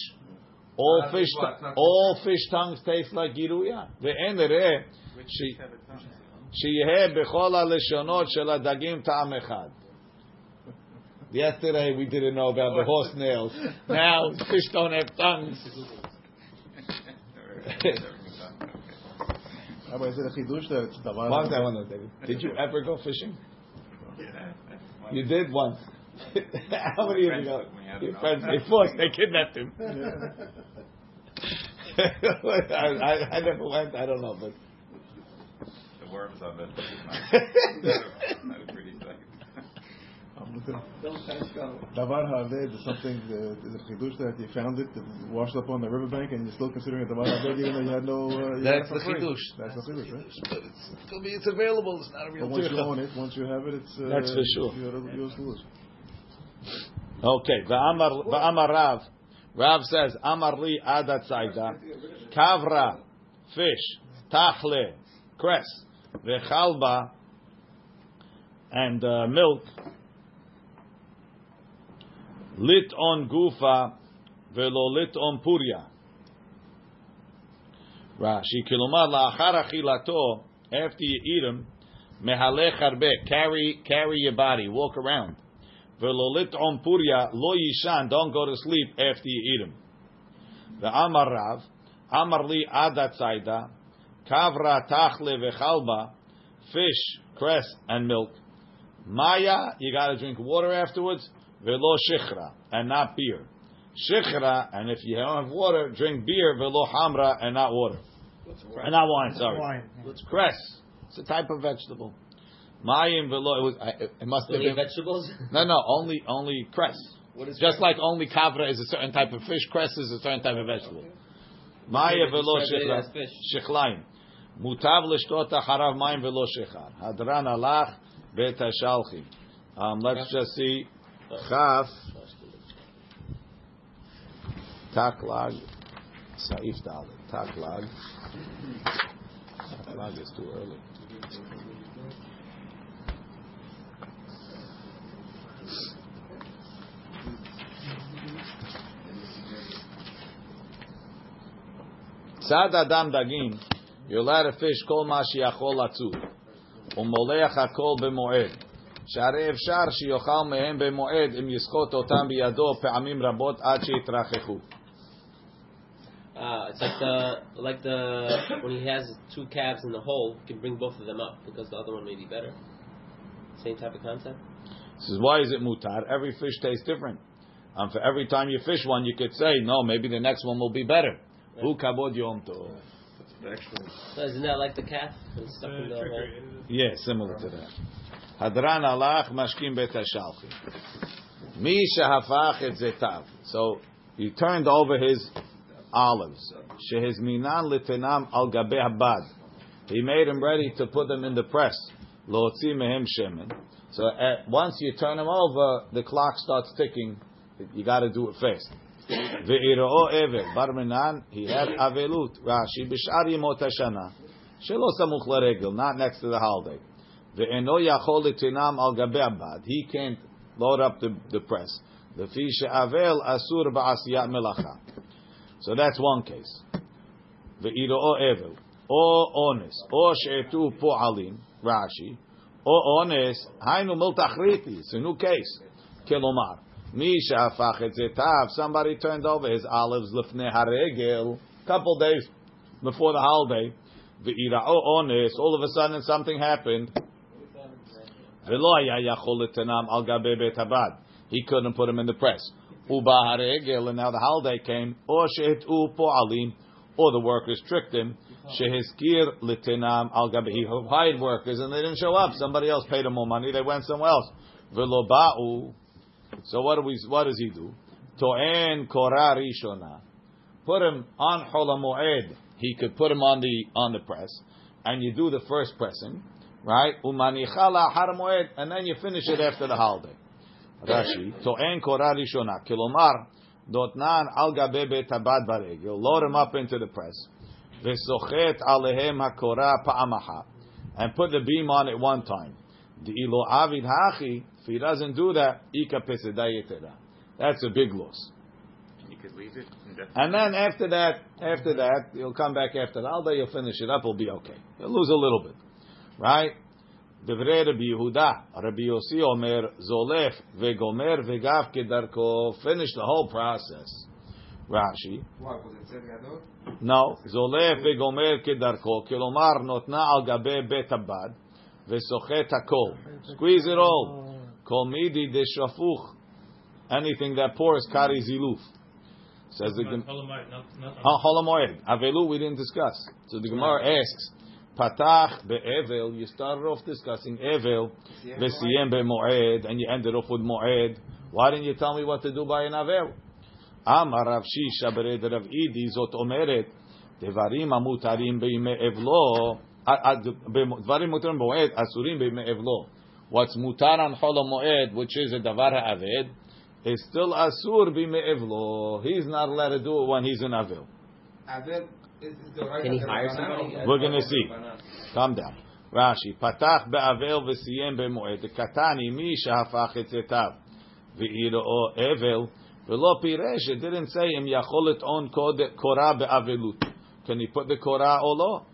All Not fish, what? Not- all fish tongues taste like giruya. ואין ראה Which ש- fish have a tongue? שיהיה בכל הלשונות של הדגים טעם אחד. Yesterday we didn't know about the horse nails. Now fish don't have tongues. Rabbi, is it a chidush that it's davar? One time, one David. Did you ever go fishing? You did once. How many years ago? You had Your friends, they forced, they kidnapped him. I, I, I never went. I don't know, but The worms on the not a pretty sight. Davar haved is something, uh, is a chidush that you found it, it washed up on the riverbank, and you're still considering it davar haved even though you had no. Uh, you That's got the for free. chidush. That's the chidush, right? but it's, it's gonna be it's available. It's not a real But once you tircha. own it, once you have it, it's. Uh, That's for sure. You're, you're foolish. Okay, Va'amar Va'amar Rav. Rav says, Amar li adat saida, kavra, fish, tachle, cress, vechalba, and uh, milk, lit on gufa, velo lit on puria. Rashi, kilomar la'achar achilato, after you eat them, mehalech harbe, carry, carry your body, walk around. velo lit on puria lo yishan. Don't go to sleep after you eat them. The Amar Rav, Amar li adat saida, kavra tachle vechalba, fish, cress, and milk. Maya, you got to drink water afterwards. Velo shichra, and not beer. Shichra, and if you don't have water, drink beer. Velo hamra, and not water. And not wine. Sorry, Wine. it's cress. It's a type of vegetable. Mayim velo. It was. I- It must have been. vegetables? No, no, only only cress. What is Just like only kavra is a certain type of fish, cress is a certain type of vegetable. Maya velo Describe it shechla- as fish. shechlaim. Mutav l'shtot harav mayim velo shechar. Hadran alach bet hashalchim. Um, let's just see. חף טאק לאג סעיף דאל טאק לאג לאג איז טו ארלי צד אדם דגים יולר פיש כל מה שיכול לצור ומולח הכל במועד שהרי אפשר שיאכל מהם במועד אם יסחוט אותם בידו פעמים רבות עד שיתרחכו. Uh, it's like the like the when he has two calves in the hole, he can bring both of them up because the other one may be better. Same type of concept. This is why is it mutar? Every fish tastes different. And for every time you fish one, you could say, no, maybe the next one will be better. Hu kabod yom tov. So isn't that like the calf? It's stuck in the hole. trickery. Yeah, similar to that. Hadran alach mashkim bet hashalchi. Mi shehafach et zetav. So he turned over his olives. Shehizminan litenam al gabe habad. He made them ready to put them in the press. Lootzi mehem shemen. So at, once you turn them over, the clock starts ticking. You got to do it fast. Ve'iroo bar minan. He had avelut. Rashi b'shar yimot hashana. Shelo samuch laregel, not next to the holiday. Ve'eno yachol litinam al gabe abad. He can't load up the, the press. Lefi she'avel asur ba'asiyat melacha. So that's one case. Ve'iro evel. O ones. O she'etu po'alim. Rashi. O ones. Hainu miltachriti. It's a new case. Kelomar. Mi she'afach et zetav. Somebody turned over his olives lefne haregel. Couple days before the holiday. Ve'ira'o ones. All of a sudden something happened. V'lo haya yachol litanam al gabe bet habad. He couldn't put him in the press. Uba haregel, and now the holiday came. Or shehitu po'alim, or the workers tricked him. Shehizkir litinam al. He hired workers and they didn't show up. Somebody else paid him more money. They went somewhere else. V'lo ba'u. So what do we? What does he do? To'en korah rishona. Put him on Hol Moed. He could put him on the on the press, and you do the first pressing. Right? Umanicha la'achar moed, and then you finish it after the holiday. Rashi, to'en korah rishona, kilomar, dotnan al gabe betabad baregel, load him up into the press, v'sochet alehem hakorah pa'amaha, and put the beam on it one time. De'ilo avid hachi, if he doesn't do that, ika pesedayetera. That's a big loss. You could leave it. And then after that, after that, you'll come back after the holiday, you'll finish it up, it'll be okay. You'll lose a little bit Right? דברי רבי יהודה, רבי יוסי אומר, זולף וגומר וגב כדרכו, finish the whole process. Rashi, Why? Was it Tzed Gadol? no, זולף וגומר כדרכו, כלומר נותנה על גבי בית הבד, וסוחט הכל. Squeeze it all. כל מידי דשפוך, anything that pours kari ziluf. Says the Gemara. Holomoed, not, not Oh, Holomoed. Avelu we didn't discuss. So the Gemara asks, Patach be'evel, you started off discussing evel, v'siyem be'moed, and you ended off with moed. Why didn't you tell me what to do by an avel? Amar Rav Shisha bered Rav Idi, zot omeret, דברים המותרים בימי אבלו, דברים מותרים במועד, אסורים בימי אבלו. What's mutar on חול המועד, which is a דבר האבד, is still asur בימי אבלו. He's not allowed to do it when he's in avel. Can he hire somebody? We're going to see. Calm down. Rashi, Patach be'avel v'siyem be'moed, katani mi shahafach etzetav, v'iro evel, v'lo piresh, it didn't say him yacholet on korah be'avelut. Can he put the korah or no?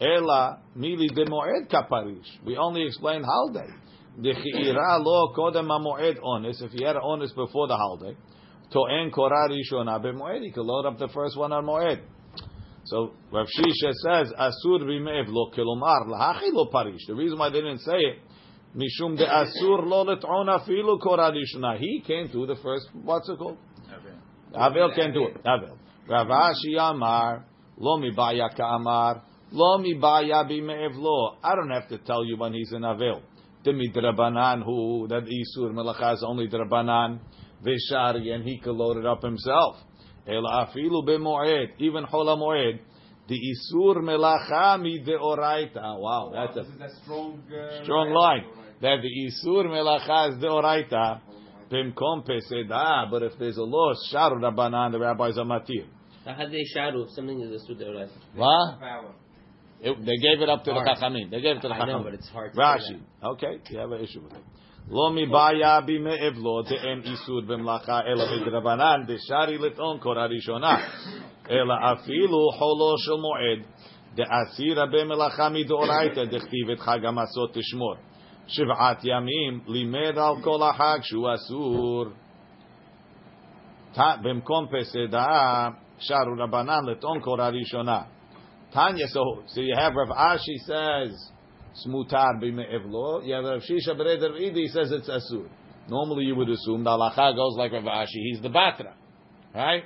Ela mili de'moed kaparish. We only explain holiday. Dechi'ira lo kodem ha'moed onis, if he had onis before the holiday, to'en korah rishonah be'moed, he could load up the first one on moed. So Rav Shisha says asur b'me'ev lo kilomar lahachi lo parish. The reason why they didn't say it, mishum de asur lo let'on afilu koradishna. He came to the first. What's it called? Avel can do it. Avel. Rav Ashi Amar lo mibaya ka'amar lo mibaya b'me'ev lo. I don't have to tell you when he's in Avel. The midrabanan who that isur melacha is only drabanan v'shari and he could load it up himself. אלא אפילו במועד, even חול המועד, דאיסור מלאכה מדאורייתא. Wow, that's a This is a strong, uh, strong line. That the isur melacha is deoraita. Bimkom peseda, but if there's a law, sharu rabbanan, the rabbis are matir. How had they shadow if something is a suit right? What? Power. It- they gave it up to Hard. the chachamim. They gave it to the I know, chachamim. but it's hard to say Rashi. Okay, you have an issue with it. לא מבעיה בימי אבלו, דאין איסור במלאכה, אלא בדרבנן, דשארי לטעון קורה ראשונה. אלא אפילו חולו של מועד, דאסירה במלאכה מדאורייתא, דכתיב את חג המסות תשמור. שבעת ימים לימד על כל החג שהוא אסור. ת- במקום פסדה, שרו רבנן לטעון קורה ראשונה. Tanya, so so you have Rav Ashi says smutar b'me'evlo. You have Rav Shisha Bered Rav Idi says it's asur. Normally you would assume the halacha goes like Rav Ashi. He's the batra, right?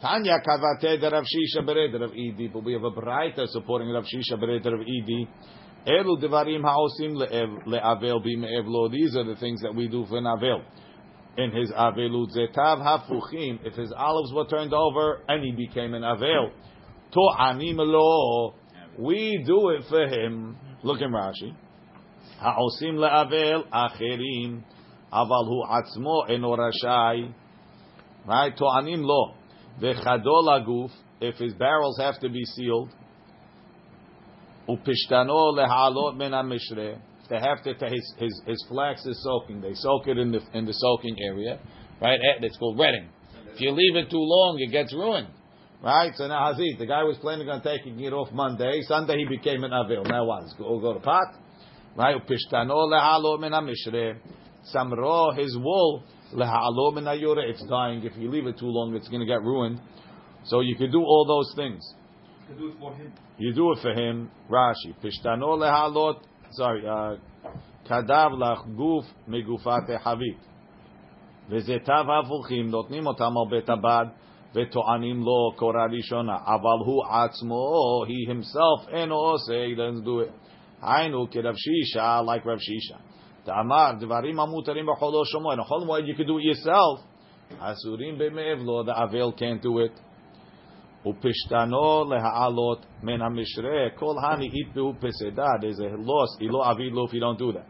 Tanya kavate de Rav Shisha Bered Rav Idi, but we have a braita supporting Rav Shisha Bered Rav Idi. Elu devarim haosim le'avel b'me'evlo. These are the things that we do for an avel. In his avelut zetav hafuchim, if his olives were turned over and he became an avel, to'anim lo, we do it for him. Look in Rashi. Ha'osim le'avel acherim, aval hu atzmo eno rashai. Right? To'anim lo. V'chadol aguf, if his barrels have to be sealed, upishtano leha'alot min ha'mishre, they have to, his, his, his flax is soaking, they soak it in the, in the soaking area, right? It's called retting. If you leave it too long, it gets ruined. Right? So now Hazit, the guy was planning on taking it off Monday. Sunday he became an Avil. Now what? Go, go to pot? Right? Pishtano lehalo min hamishre. Samro, his wool, lehalo min hayure. It's dying. If you leave it too long, it's going to get ruined. So you could do all those things. To do it for him. You do it for him. Rashi. Pishtano lehalot. Sorry. Uh, kadav lach guf megufate havit. וזיתיו הפוכים נותנים אותם על בית הבד וטוענים לו קורה ראשונה, אבל הוא עצמו, he himself אינו עושה, he doesn't do it. היינו כרב שישה, like רב שישה. דאמר, דברים המותרים בחולו שמוע, in חול מועד you can do it yourself. אסורים בימי אבלו, the אבל can't do it. ופשתנו להעלות מן המשרה, כל הני יתבעו פסדה, there's a loss, ilo avid lo if you don't do that.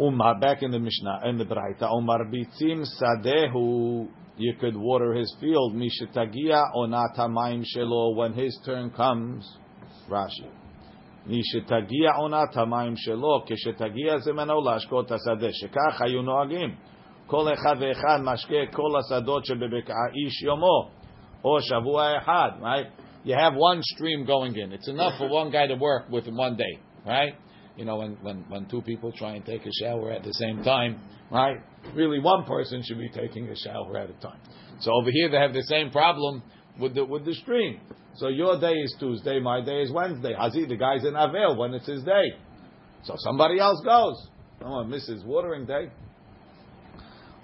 Umar, back in the Mishnah, in the Braita, Umar bitzim sadehu, you could water his field, mishitagia onat hamayim shelo, when his turn comes, Rashi. mishitagia onat hamayim shelo, כשתגיע זמנו להשקות השדה, שכך היו נוהגים. כל אחד ואחד משקה כל השדות שבבקעה איש יומו, או שבוע אחד, right? You have one stream going in. It's enough for one guy to work with in one day, right? You know, when, when, when two people try and take a shower at the same time, right? Really, one person should be taking a shower at a time. So over here, they have the same problem with the with the stream. So your day is Tuesday, my day is Wednesday. Hazi, the guy's in Avel when it's his day. So somebody else goes. Oh, no one misses watering day.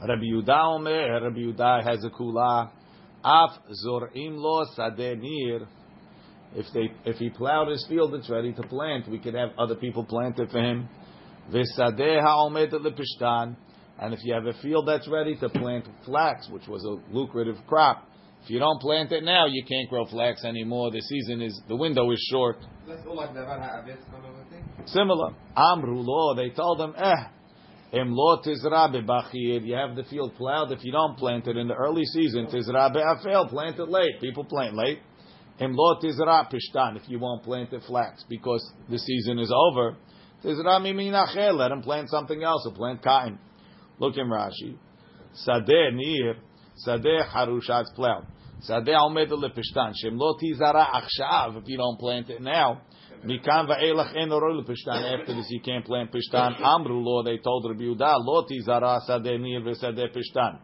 Rabbi Omer, Rabbi Yudah has a kula. Af zorim lo sadeh nir. If they if he plowed his field, it's ready to plant. We could have other people plant it for him. V'sadeh ha'omed lepishtan. And if you have a field that's ready to plant flax, which was a lucrative crop, if you don't plant it now, you can't grow flax anymore. The season is the window is short. That's all like Davar Ha'avetz kind of a thing. Similar. Amru lo, they told him, eh, em lo tizra bebachir. You have the field plowed. If you don't plant it in the early season, tizra be'afel. Plant it late. People plant late. Em lo tizra pishtan. If you won't plant the flax because the season is over, tizra miminacher. Let him plant something else. Or plant cotton. Look in Rashi. Sadeh nir. Sadeh harushat's plowed. Sadeh omed lepishtan. Shem lo tizara achshav. If you don't plant it now. Mikan va'elach en orol. After this, you can't plant pishtan. Amru lo, they told Rabbi Yehuda, lo tizara sadeh nir v'sadeh pishtan.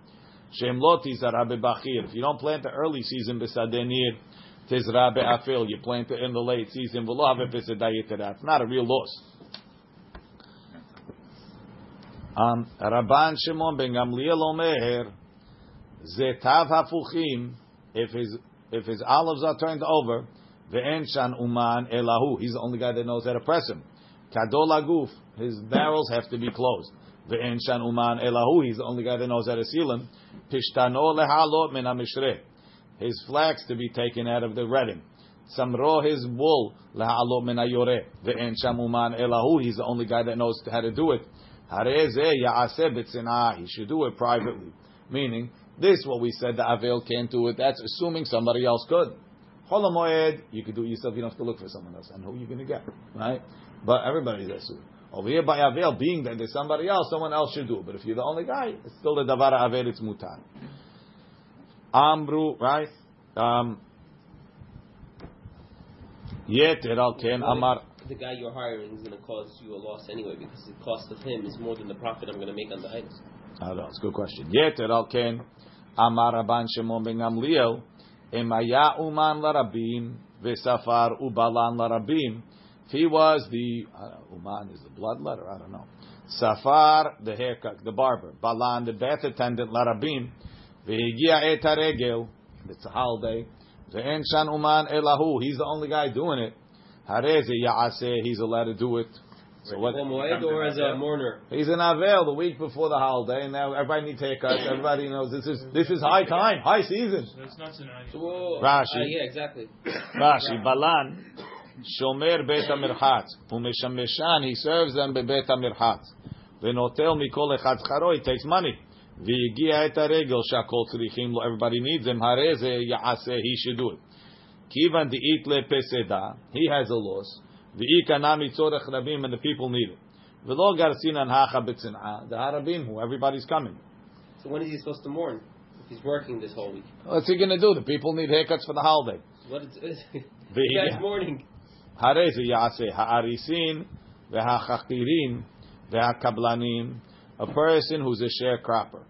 Shem lo tizara bebachir. If you don't plant the early season b'sadeh nir, tizra be'afil. You plant it in the late season. V'lo have It's not a real loss. Um, Rabban Shimon ben Gamliel Omer, Zetav hafuchim, if his if his olives are turned over, ve'en shan uman elahu, he's the only guy that knows how to press him. Kadol aguf, his barrels have to be closed. Ve'en shan uman elahu, he's the only guy that knows how to seal them. Pishtano lehalot min hamishre, his flax to be taken out of the retting. Samro his wool lehalot min hayore. Ve'en shan uman elahu, he's the only guy that knows how to do it. He should do it privately. Meaning, this what we said the Avel can't do it. That's assuming somebody else could. Cholamoed, you could do it yourself. You don't have to look for someone else. And who are you going to get, right? But everybody's asur. Over here by Avel, being that there's somebody else, someone else should do it. But if you're the only guy, it's still the davar Avel. It's mutar. Amru, right? Um, Yeter al ken amar. The guy you're hiring is going to cause you a loss anyway because the cost of him is more than the profit I'm going to make on the items. I don't know. It's a good question. Yeter al ken amar Rabban Shimon ben Gamliel emaya uman larabim v'safar ubalan larabim. If he was the uh, uman is the blood letter. I don't know. Safar the haircut, the barber. Balan the bath attendant larabim. V'higia et haregel. It's a holiday. Ve'en shan uman elahu. He's the only guy doing it. Hareze ya'aseh. He's allowed to do it. So what? or as a mourner? He's in Avel the week before the holiday, and now everybody needs haircuts. Everybody knows this is this is high time, high season. That's not tonight. Whoa. Rashi. Uh, yeah, exactly. Rashi Balan Shomer Bet Hamirchatz Umeshameshan. He serves them bebet Hamirchatz. Venotel mikol echad charo. He takes money. V'yigia et haregel shakol tzrichim lo. Everybody needs him. Hareze yaaseh. He should do it. Kivan di'it le peseda. He has a loss. V'ikanami tzorech rabim. And the people need it. V'lo garsinan hacha b'tzin'a. The harabim who everybody's coming. So when is he supposed to mourn? If he's working this whole week. What's he going to do? The people need haircuts for the holiday. What is it? Guys, mourning. Hareze yaaseh. Ha'arisin. V'ha'chakirin. V'ha'kablanim a person who's a sharecropper.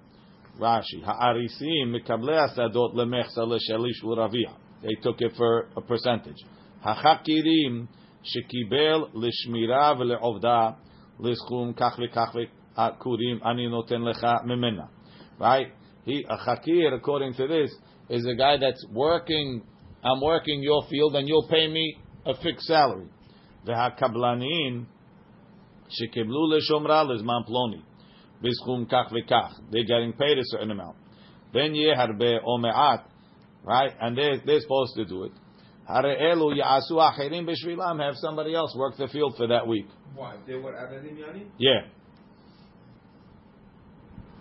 Rashi, ha'arisim mikablei asadot lemechsa l'ravia. They took it for a percentage. Ha'chakirim shekibel l'shmira v'le'ovda l'schum kach v'kach v'kurim ani noten lecha mimena. Right? He, a hakir, according to this, is a guy that's working, I'm working your field and you'll pay me a fixed salary. Shekiblu l'shomra l'zman ploni. Bishum kach v'kach. They're getting paid a certain amount. Ben yeharbe ome'at, right? And they're, they're supposed to do it. Hare elu ya'asu achirim b'shvilam. Have somebody else work the field for that week. Why? They were Abadim Yani? Yeah.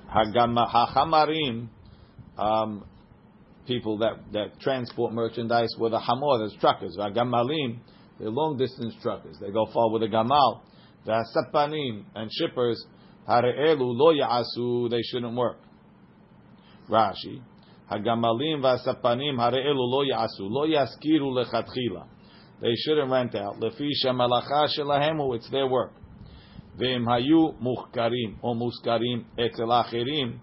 Hachamarim, um, people that, that transport merchandise with a hamor, those truckers. Hagamalim, they're long distance truckers. They go far with a gamal. The hasapanim and shippers hare'elu lo ya'asu, they shouldn't work. Rashi, Hagamalim v'asapanim hare'elu lo ya'asu, lo yaskiru lechatchila. They shouldn't rent out. Lefi shemalacha shelahemu, it's their work. V'im hayu muchkarim or muskarim etzel acherim,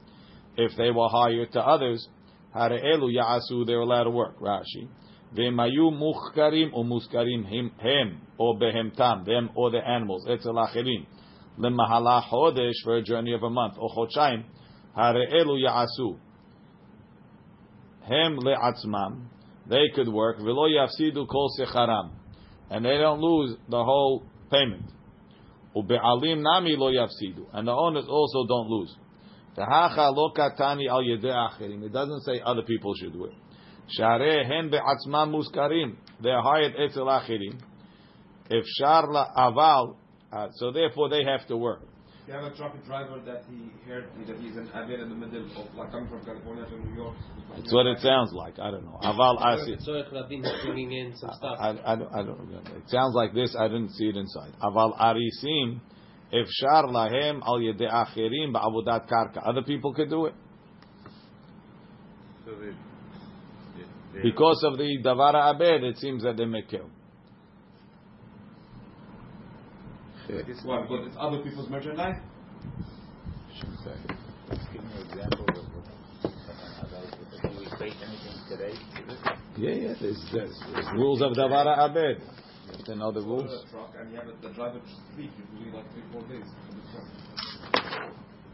if they were hired to others, hare'elu ya'asu, they're allowed to work. Rashi. Hayu muchkarim or muskarim him, hem or behemtam, them or the animals, etzel acherim. Lemahala chodesh for a journey of a month, or ya'asu. Le'atzmam, they could work, yafsidu kol secharam, and they don't lose the whole payment. Ube'alim nami lo yafsidu, and the owners also don't lose. Lo katani al yedei. It doesn't say other people should do it. Muskarim. They're hired aval, uh, so therefore they have to work. You have a truck driver that he heard that he's an Aved in the middle of like coming from California to New York. It's what it sounds like. I don't know. Aval asi. Tzorech Rabin is bringing in some stuff. I, I, don't, I don't remember. It sounds like this. I didn't see it inside. Aval arisim, if shar lahem al yedei acherim ba'avodat karka. Other people could do it So they, they, because of the davara abed. It seems that they may kill. Why? Because it's other people's merchandise. Let's give me an example of what about do we equate anything today to this? Yeah, yeah. There's, there's, there's rules of davara abed. You have to know the Order rules. a truck and you have it- the driver sleep usually like three four days. in the truck.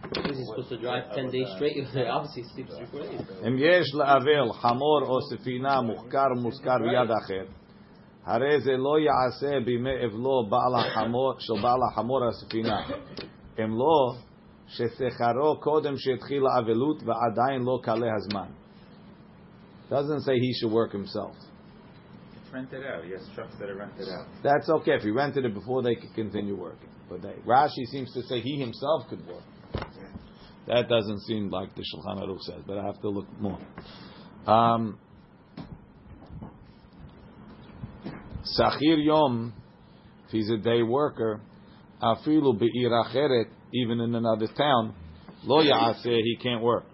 Because he's supposed to drive 10 days straight. Obviously, he sleeps three, four days. אם יש לאבל חמור או ספינה מוחכר ומושכר ביד אחר, הרי זה לא יעשה בימי אבלו בעל החמור, של בעל החמור הספינה. אם לא, ששכרו קודם שהתחיל האבלות ועדיין לא כלה הזמן. Doesn't say he should work himself. It's rented out. Yes, trucks that are rented out. That's okay if he rented it before they could continue working. But they, Rashi seems to say he himself could work. That doesn't seem like the Shulchan Aruch says, but I have to look more. Um, Sachir Yom, if he's a day worker, afilu be'ir acheret, even in another town, lo ya'aseh, he can't work.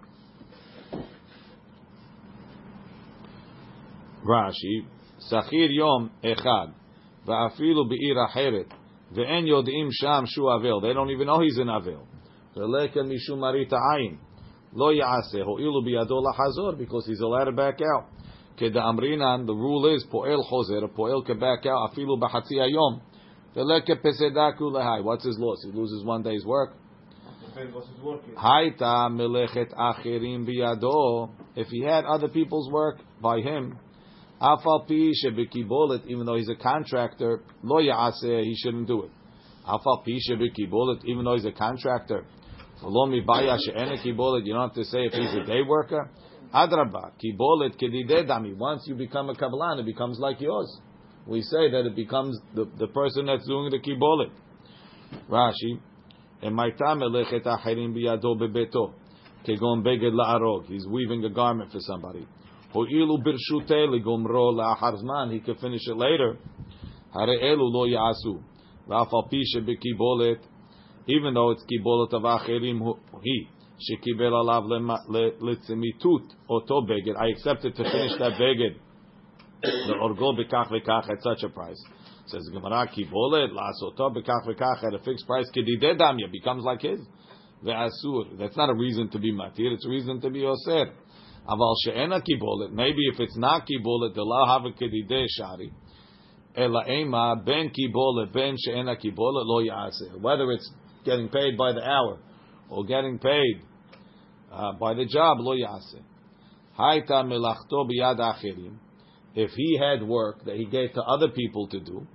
Rashi, Sachir Yom echad, va'afilu be'ir acheret, ve'en yodim sham shu avel. They don't even know he's an avil. Veleka mishum marita ayin. Lo ho'ilu biyado lahazor, because he's allowed to back out. Amrinan, the rule is, po'el chozer, a po'el back out, afilu b'chatzi ayom. Veleka pesedaku lehai. What's his loss? He loses one day's work. Depends what's his work. Haita melechet acherim biyado. If he had other people's work by him, afal pi shebekibolet, even though he's a contractor, lo ya'aseh, he shouldn't do it. Afal pi shebekibolet, even though he's a contractor, lo mibaya she'ene kibolet, you don't have to say if he's a day worker. Adraba, kibolet kedidedami. Once you become a kabbalan, it becomes like yours. We say that it becomes the, the person that's doing the kibolet. Rashi, Emaita melechet acherim biyado bebeto. Kegon beged la'arog. He's weaving a garment for somebody. He can finish it later. Even though it's kibolet of acherim hu- he. Lema- le- letzimitut oto beged. I accepted to finish that. The orgo bekach vekach at such a price. Says Gemara, kibolet la'asoto bekach vekach at a fixed price. Kedideh damya becomes like his. Ve'asur. That's not a reason to be matir. It's a reason to be oser. Aval she'ena kibolet. Maybe if it's not the la have kedideh shari. Ela ema ben kibolet ben she'ena kibolet lo ya'aseh. Whether it's getting paid by the hour or getting paid uh, by the job, lo ya'aseh. Haita melachto biyad acherim. If he had work that he gave to other people to do,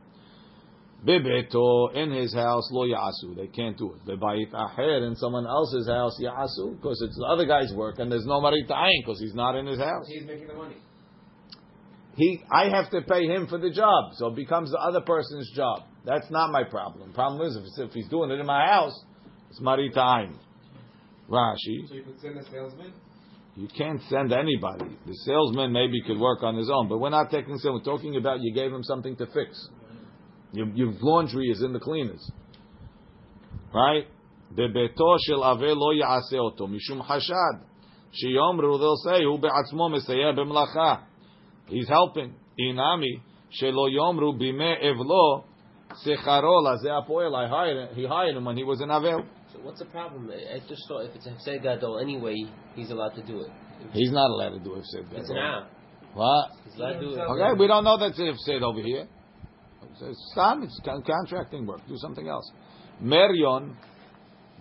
bibeto in his house lo ya'asu. They can't do it. Bebayit acher in someone else's house ya'asu because it's the other guy's work and there's no marit ayin because he's not in his house. He's making the money. he, I have to pay him for the job, so it becomes the other person's job. That's not my problem. Problem is, if, if he's doing it in my house, it's marita ayin. Rashi. So you could send a salesman? You can't send anybody. The salesman maybe could work on his own, but we're not taking. We're talking about you gave him something to fix. Your, your laundry is in the cleaners, right? בביתו של אבל לא יעשה אותו, משום חשד. שיאמרו, they'll say, הוא בעצמו מסייע במלאכה. He's helping. אינמי, שלא יאמרו בימי אבלו, שכרו לזה הפועל. I hired, he hired him when he was in אבל. So what's the problem? I just thought if it's a Hefsed Gadol anyway, he's allowed to do it. He's not allowed to do it. Said It's now. What? He's allowed to do it. Okay, we don't know that's said over here. It's time, it's contracting work. Do something else. Merion,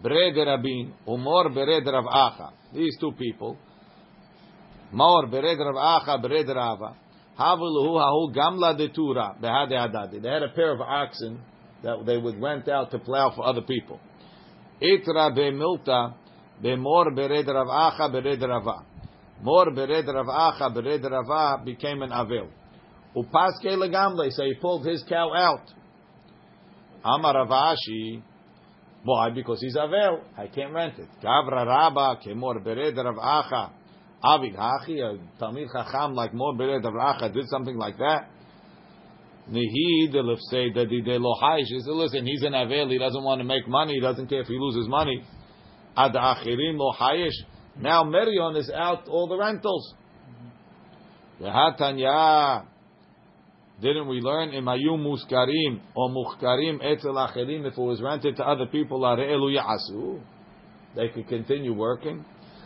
Bred Rabin, Umor Bered Rav Acha. These two people. Mor Bered Rav Acha, Bered Rava. Hahu Gamla de Tura, Behade. They had a pair of oxen that they would rent out to plow for other people. Itra Bemilta, Bemor Bered Rav Acha, Bered Rava. Mor Bered Rav Acha, Bered Rava became an Avil. Upaske legamle, so he pulled his cow out. Amar Ravashi, why? Because he's avel. I can't rent it. Gavra Rabba kemor bered Rav Acha. Avid Hachi, a Talmid Chacham like Mor bered Rav Acha did something like that. Listen, he's an avel. He doesn't want to make money. He doesn't care if he loses money. Ad achirim lo. Now Merion is out all the rentals. Mm-hmm. V'hatanya. Didn't we learn in imayu muskarim or muhkarim etzel acherim if it was rented to other people areelu yasu? They could continue working.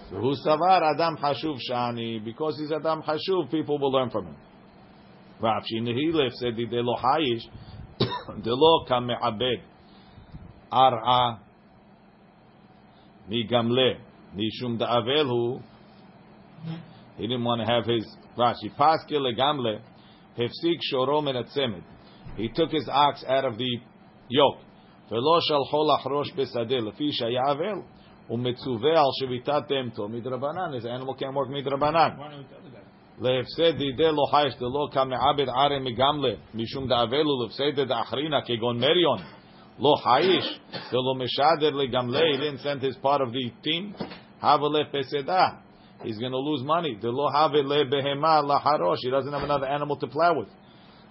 Who savar adam hashuv shani because he's adam hashuv, people will learn from him. Rav Shinehilef said the lo hayish the lo kam me'abed ar'a mi gamle mishum da'avel hu he didn't want to have his Rashi paske legamle Hefsik shoro min atzemed. He took his ox out of the yoke. ולא שלחו לחרוש בשדה לפי שהיה אבל, ומצווה על שביתת בהמתו מדרבנן. His animal can't work מדרבנן. להפסד דידי לא חייש דלא כמעבד ערי מגמלה, משום דאבל ולהפסד דאחרינה כגון מריון. לא חייש, דלא משדר לגמלה, he didn't send his part of the team. הווה לפסדה. He's going to lose money. Delo have le behema laharosh. He doesn't have another animal to plow with.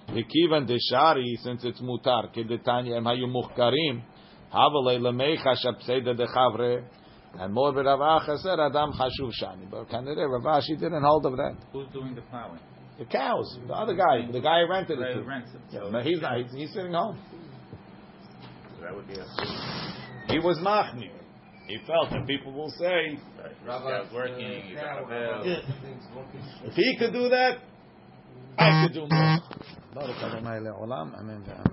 V'kivan deshari, since it's mutar, kedetanya em hayu muchkarim, have le lemecha shapseda dechavre, and more Rav Acha said Adam Hashuv Shani. But Kanere Rav Ashi didn't hold of that. Who's doing the plowing? The cows, the other guy, the guy who rented The guy it. to. rents it. So- but he's not. He's, he's sitting home. So that would be a. He was machmir. He felt that people will say, Right. This guy's working. He's on a bill. if he could do that, I could do more. Mm-hmm.